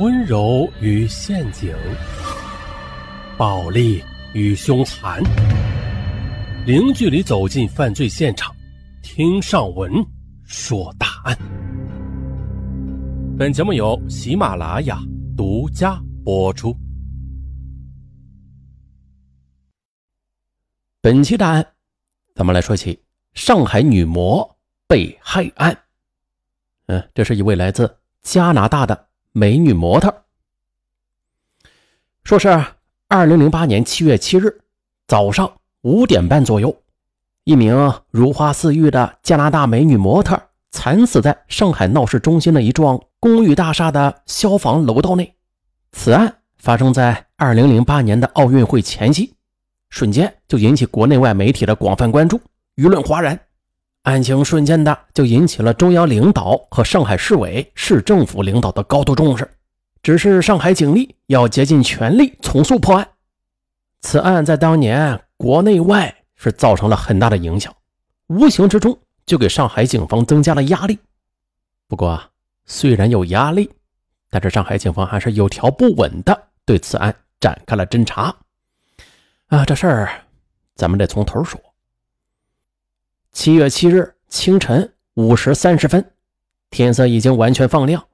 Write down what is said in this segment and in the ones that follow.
温柔与陷阱，暴力与凶残，零距离走进犯罪现场，听上文说大案。本节目由喜马拉雅独家播出。本期大案，咱们来说起上海女模被害案。嗯，这是一位来自加拿大的美女模特。说是二零零八年七月七日早上五点半左右，一名如花似玉的加拿大美女模特惨死在上海闹市中心的一幢公寓大厦的消防楼道内。此案发生在二零零八年的奥运会前夕。瞬间就引起国内外媒体的广泛关注，舆论哗然。案情瞬间的就引起了中央领导和上海市委市政府领导的高度重视，只是上海警力要竭尽全力从速破案。此案在当年国内外是造成了很大的影响，无形之中就给上海警方增加了压力。不过，虽然有压力，但是上海警方还是有条不紊的对此案展开了侦查。啊，这事儿咱们得从头说。七月七日清晨五时三十分，天色已经完全放亮。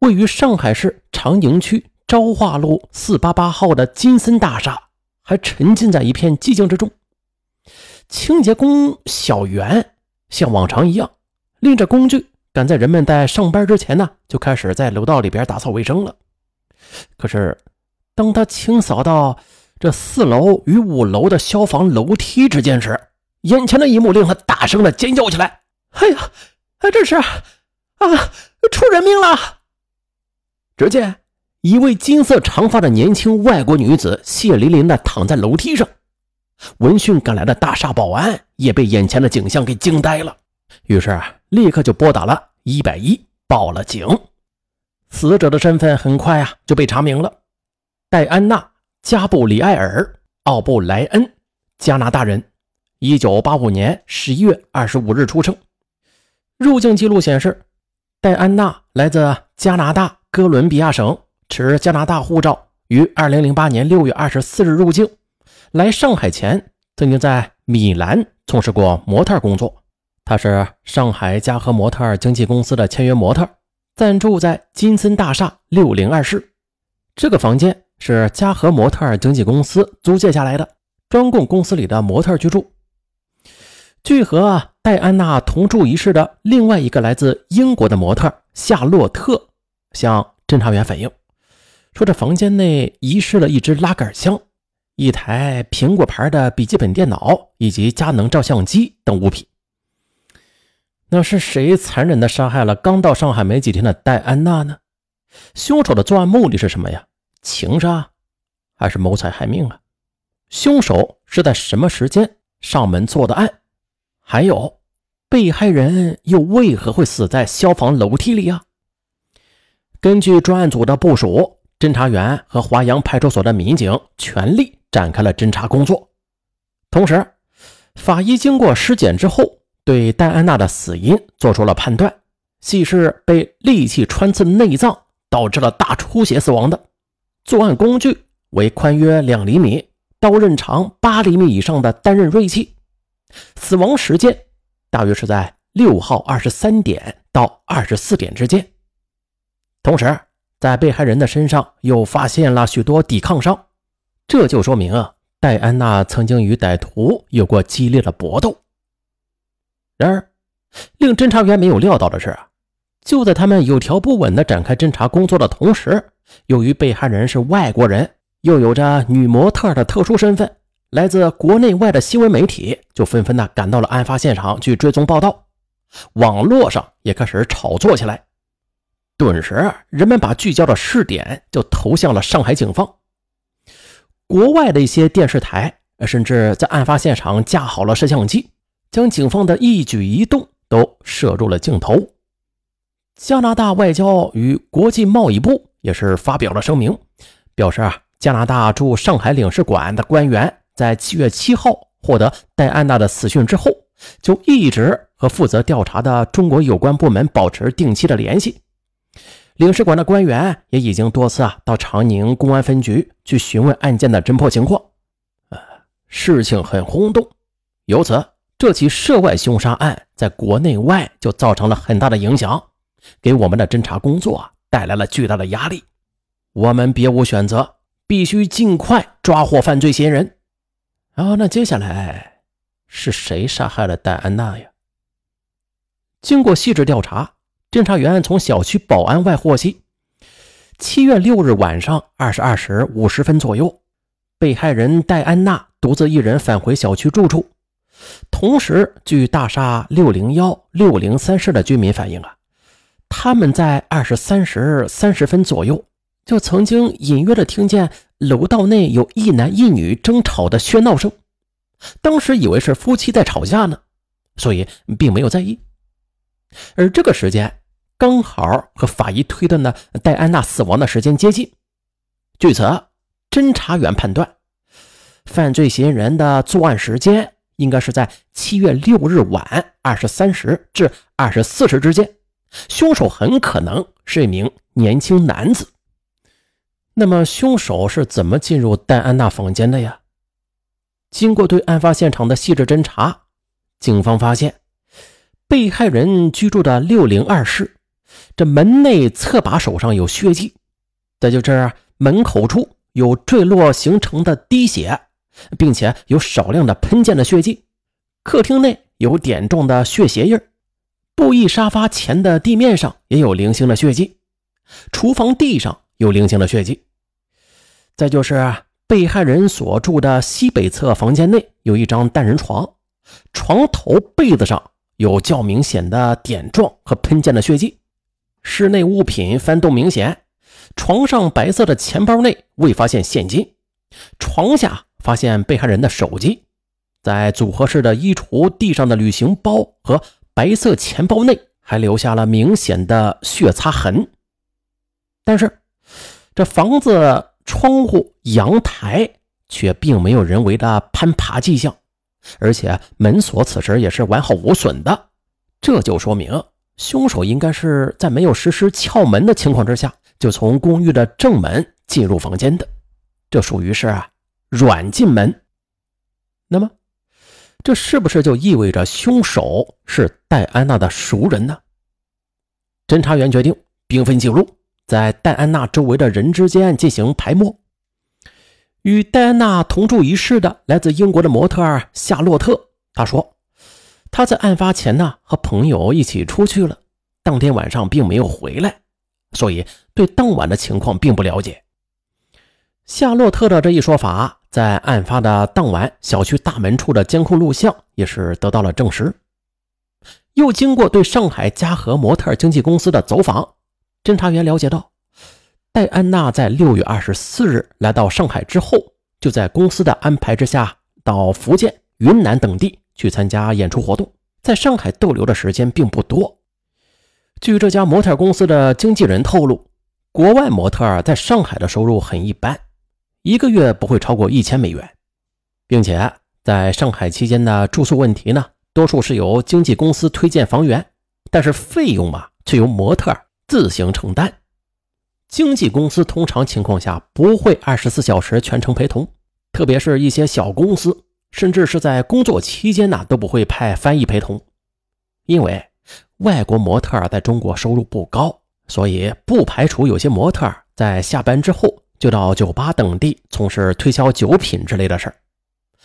位于上海市长宁区昭化路四八八号的金森大厦还沉浸在一片寂静之中。清洁工小袁像往常一样，拎着工具，赶在人们在上班之前呢，就开始在楼道里边打扫卫生了。可是，当他清扫到……这四楼与五楼的消防楼梯之间时，眼前的一幕令他大声的尖叫起来：“哎呀，这是啊，出人命了！”只见一位金色长发的年轻外国女子血淋淋的躺在楼梯上。闻讯赶来的大厦保安也被眼前的景象给惊呆了，于是啊立刻就拨打了一百一报了警。死者的身份很快啊就被查明了，戴安娜。加布里埃尔·奥布莱恩，加拿大人，一九八五年十一月二十五日出生。入境记录显示，戴安娜来自加拿大哥伦比亚省，持加拿大护照，于二零零八年六月二十四日入境。来上海前，曾经在米兰从事过模特工作。她是上海嘉禾模特经纪公司的签约模特，暂住在金森大厦六零二室。这个房间。是嘉禾模特经纪公司租借下来的，专供公司里的模特居住。据和戴安娜同住一室的另外一个来自英国的模特夏洛特向侦查员反映，说这房间内遗失了一只拉杆箱、一台苹果牌的笔记本电脑以及佳能照相机等物品。那是谁残忍地杀害了刚到上海没几天的戴安娜呢？凶手的作案目的是什么呀？情杀还是谋财害命啊？凶手是在什么时间上门做的案？还有，被害人又为何会死在消防楼梯里啊？根据专案组的部署，侦查员和华阳派出所的民警全力展开了侦查工作。同时，法医经过尸检之后，对戴安娜的死因做出了判断，系是被利器穿刺内脏导致了大出血死亡的。作案工具为宽约两厘米、刀刃长八厘米以上的单刃锐器。死亡时间大约是在六号二十三点到二十四点之间。同时，在被害人的身上又发现了许多抵抗伤，这就说明啊，戴安娜曾经与歹徒有过激烈的搏斗。然而，令侦查员没有料到的是，就在他们有条不紊地展开侦查工作的同时，由于被害人是外国人，又有着女模特的特殊身份，来自国内外的新闻媒体就纷纷的赶到了案发现场去追踪报道，网络上也开始炒作起来。顿时，人们把聚焦的视点就投向了上海警方。国外的一些电视台甚至在案发现场架好了摄像机，将警方的一举一动都摄入了镜头。加拿大外交与国际贸易部。也是发表了声明，表示啊，加拿大驻上海领事馆的官员在七月七号获得戴安娜的死讯之后，就一直和负责调查的中国有关部门保持定期的联系。领事馆的官员也已经多次啊到长宁公安分局去询问案件的侦破情况，呃，事情很轰动，由此这起涉外凶杀案在国内外就造成了很大的影响，给我们的侦查工作带来了巨大的压力。我们别无选择，必须尽快抓获犯罪嫌疑人。然后，那接下来是谁杀害了戴安娜呀？经过细致调查，侦查员从小区保安外获悉，七月六日晚上二十二时五十分左右，被害人戴安娜独自一人返回小区住处。同时，据大厦六零幺、六零三室的居民反映啊，他们在二十三时三十分左右就曾经隐约的听见楼道内有一男一女争吵的喧闹声，当时以为是夫妻在吵架呢，所以并没有在意。而这个时间刚好和法医推断的戴安娜死亡的时间接近，据此，侦查员判断，犯罪嫌疑人的作案时间应该是在七月六日晚二十三时至二十四时之间，凶手很可能是一名年轻男子。那么，凶手是怎么进入戴安娜房间的呀？经过对案发现场的细致侦查，警方发现。被害人居住的六零二室，这门内侧把手上有血迹，再就是门口处有坠落形成的滴血，并且有少量的喷溅的血迹。客厅内有点状的血鞋印，布艺沙发前的地面上也有零星的血迹，厨房地上有零星的血迹。再就是被害人所住的西北侧房间内有一张单人床，床头被子上。有较明显的点状和喷溅的血迹，室内物品翻动明显，床上白色的钱包内未发现现金，床下发现被害人的手机，在组合式的衣橱地上的旅行包和白色钱包内还留下了明显的血擦痕，但是这房子窗户、阳台却并没有人为的攀爬迹象。而且门锁此时也是完好无损的，这就说明凶手应该是在没有实施撬门的情况之下，就从公寓的正门进入房间的，这属于是啊软进门。那么，这是不是就意味着凶手是戴安娜的熟人呢？侦查员决定兵分几路，在戴安娜周围的人之间进行排摸。与戴安娜同住一室的来自英国的模特夏洛特，他说：“他在案发前呢和朋友一起出去了，当天晚上并没有回来，所以对当晚的情况并不了解。”夏洛特的这一说法，在案发的当晚小区大门处的监控录像也是得到了证实。又经过对上海嘉禾模特经纪公司的走访，侦查员了解到。戴安娜在六月二十四日来到上海之后，就在公司的安排之下，到福建、云南等地去参加演出活动，在上海逗留的时间并不多。据这家模特公司的经纪人透露，国外模特在上海的收入很一般，一个月不会超过一千美元，并且在上海期间的住宿问题呢，多数是由经纪公司推荐房源，但是费用嘛，却由模特自行承担。经纪公司通常情况下不会二十四小时全程陪同，特别是一些小公司，甚至是在工作期间呢都不会派翻译陪同，因为外国模特在中国收入不高，所以不排除有些模特在下班之后就到酒吧等地从事推销酒品之类的事，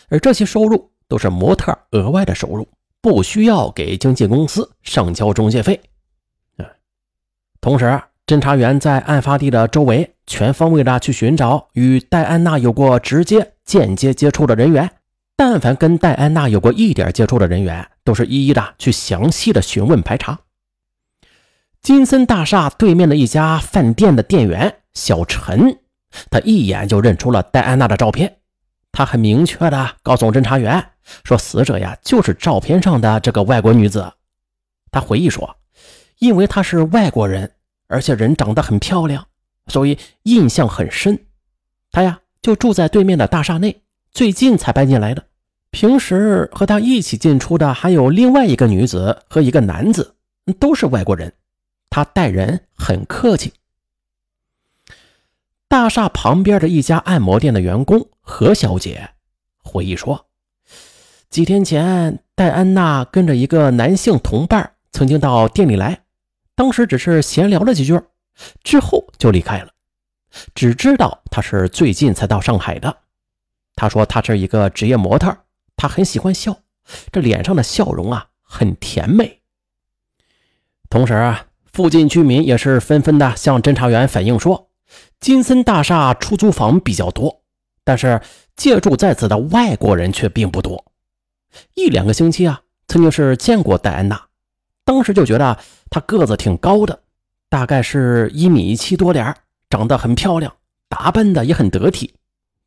而这些收入都是模特额外的收入，不需要给经纪公司上交中介费。同时。侦查员在案发地的周围全方位的去寻找与戴安娜有过直接、间接接触的人员，但凡跟戴安娜有过一点接触的人员，都是一一的去详细的询问排查。金森大厦对面的一家饭店的店员小陈，他一眼就认出了戴安娜的照片，他很明确的告诉侦查员说，死者呀就是照片上的这个外国女子。他回忆说，因为她是外国人。而且人长得很漂亮，所以印象很深。他呀就住在对面的大厦内，最近才搬进来的。平时和他一起进出的还有另外一个女子和一个男子，都是外国人。他待人很客气，大厦旁边的一家按摩店的员工何小姐回忆说，几天前戴安娜跟着一个男性同伴曾经到店里来，当时只是闲聊了几句，之后就离开了。只知道他是最近才到上海的。他说他是一个职业模特，他很喜欢笑，这脸上的笑容啊很甜美。同时啊，附近居民也是纷纷的向侦查员反映说，金森大厦出租房比较多，但是借住在此的外国人却并不多。一两个星期啊，曾经是见过戴安娜，当时就觉得她个子挺高的，大概是一米七多点长得很漂亮，打扮的也很得体，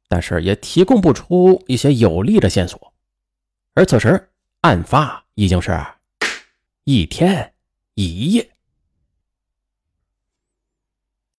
但是也提供不出一些有力的线索。而此时，案发已经是一天一夜。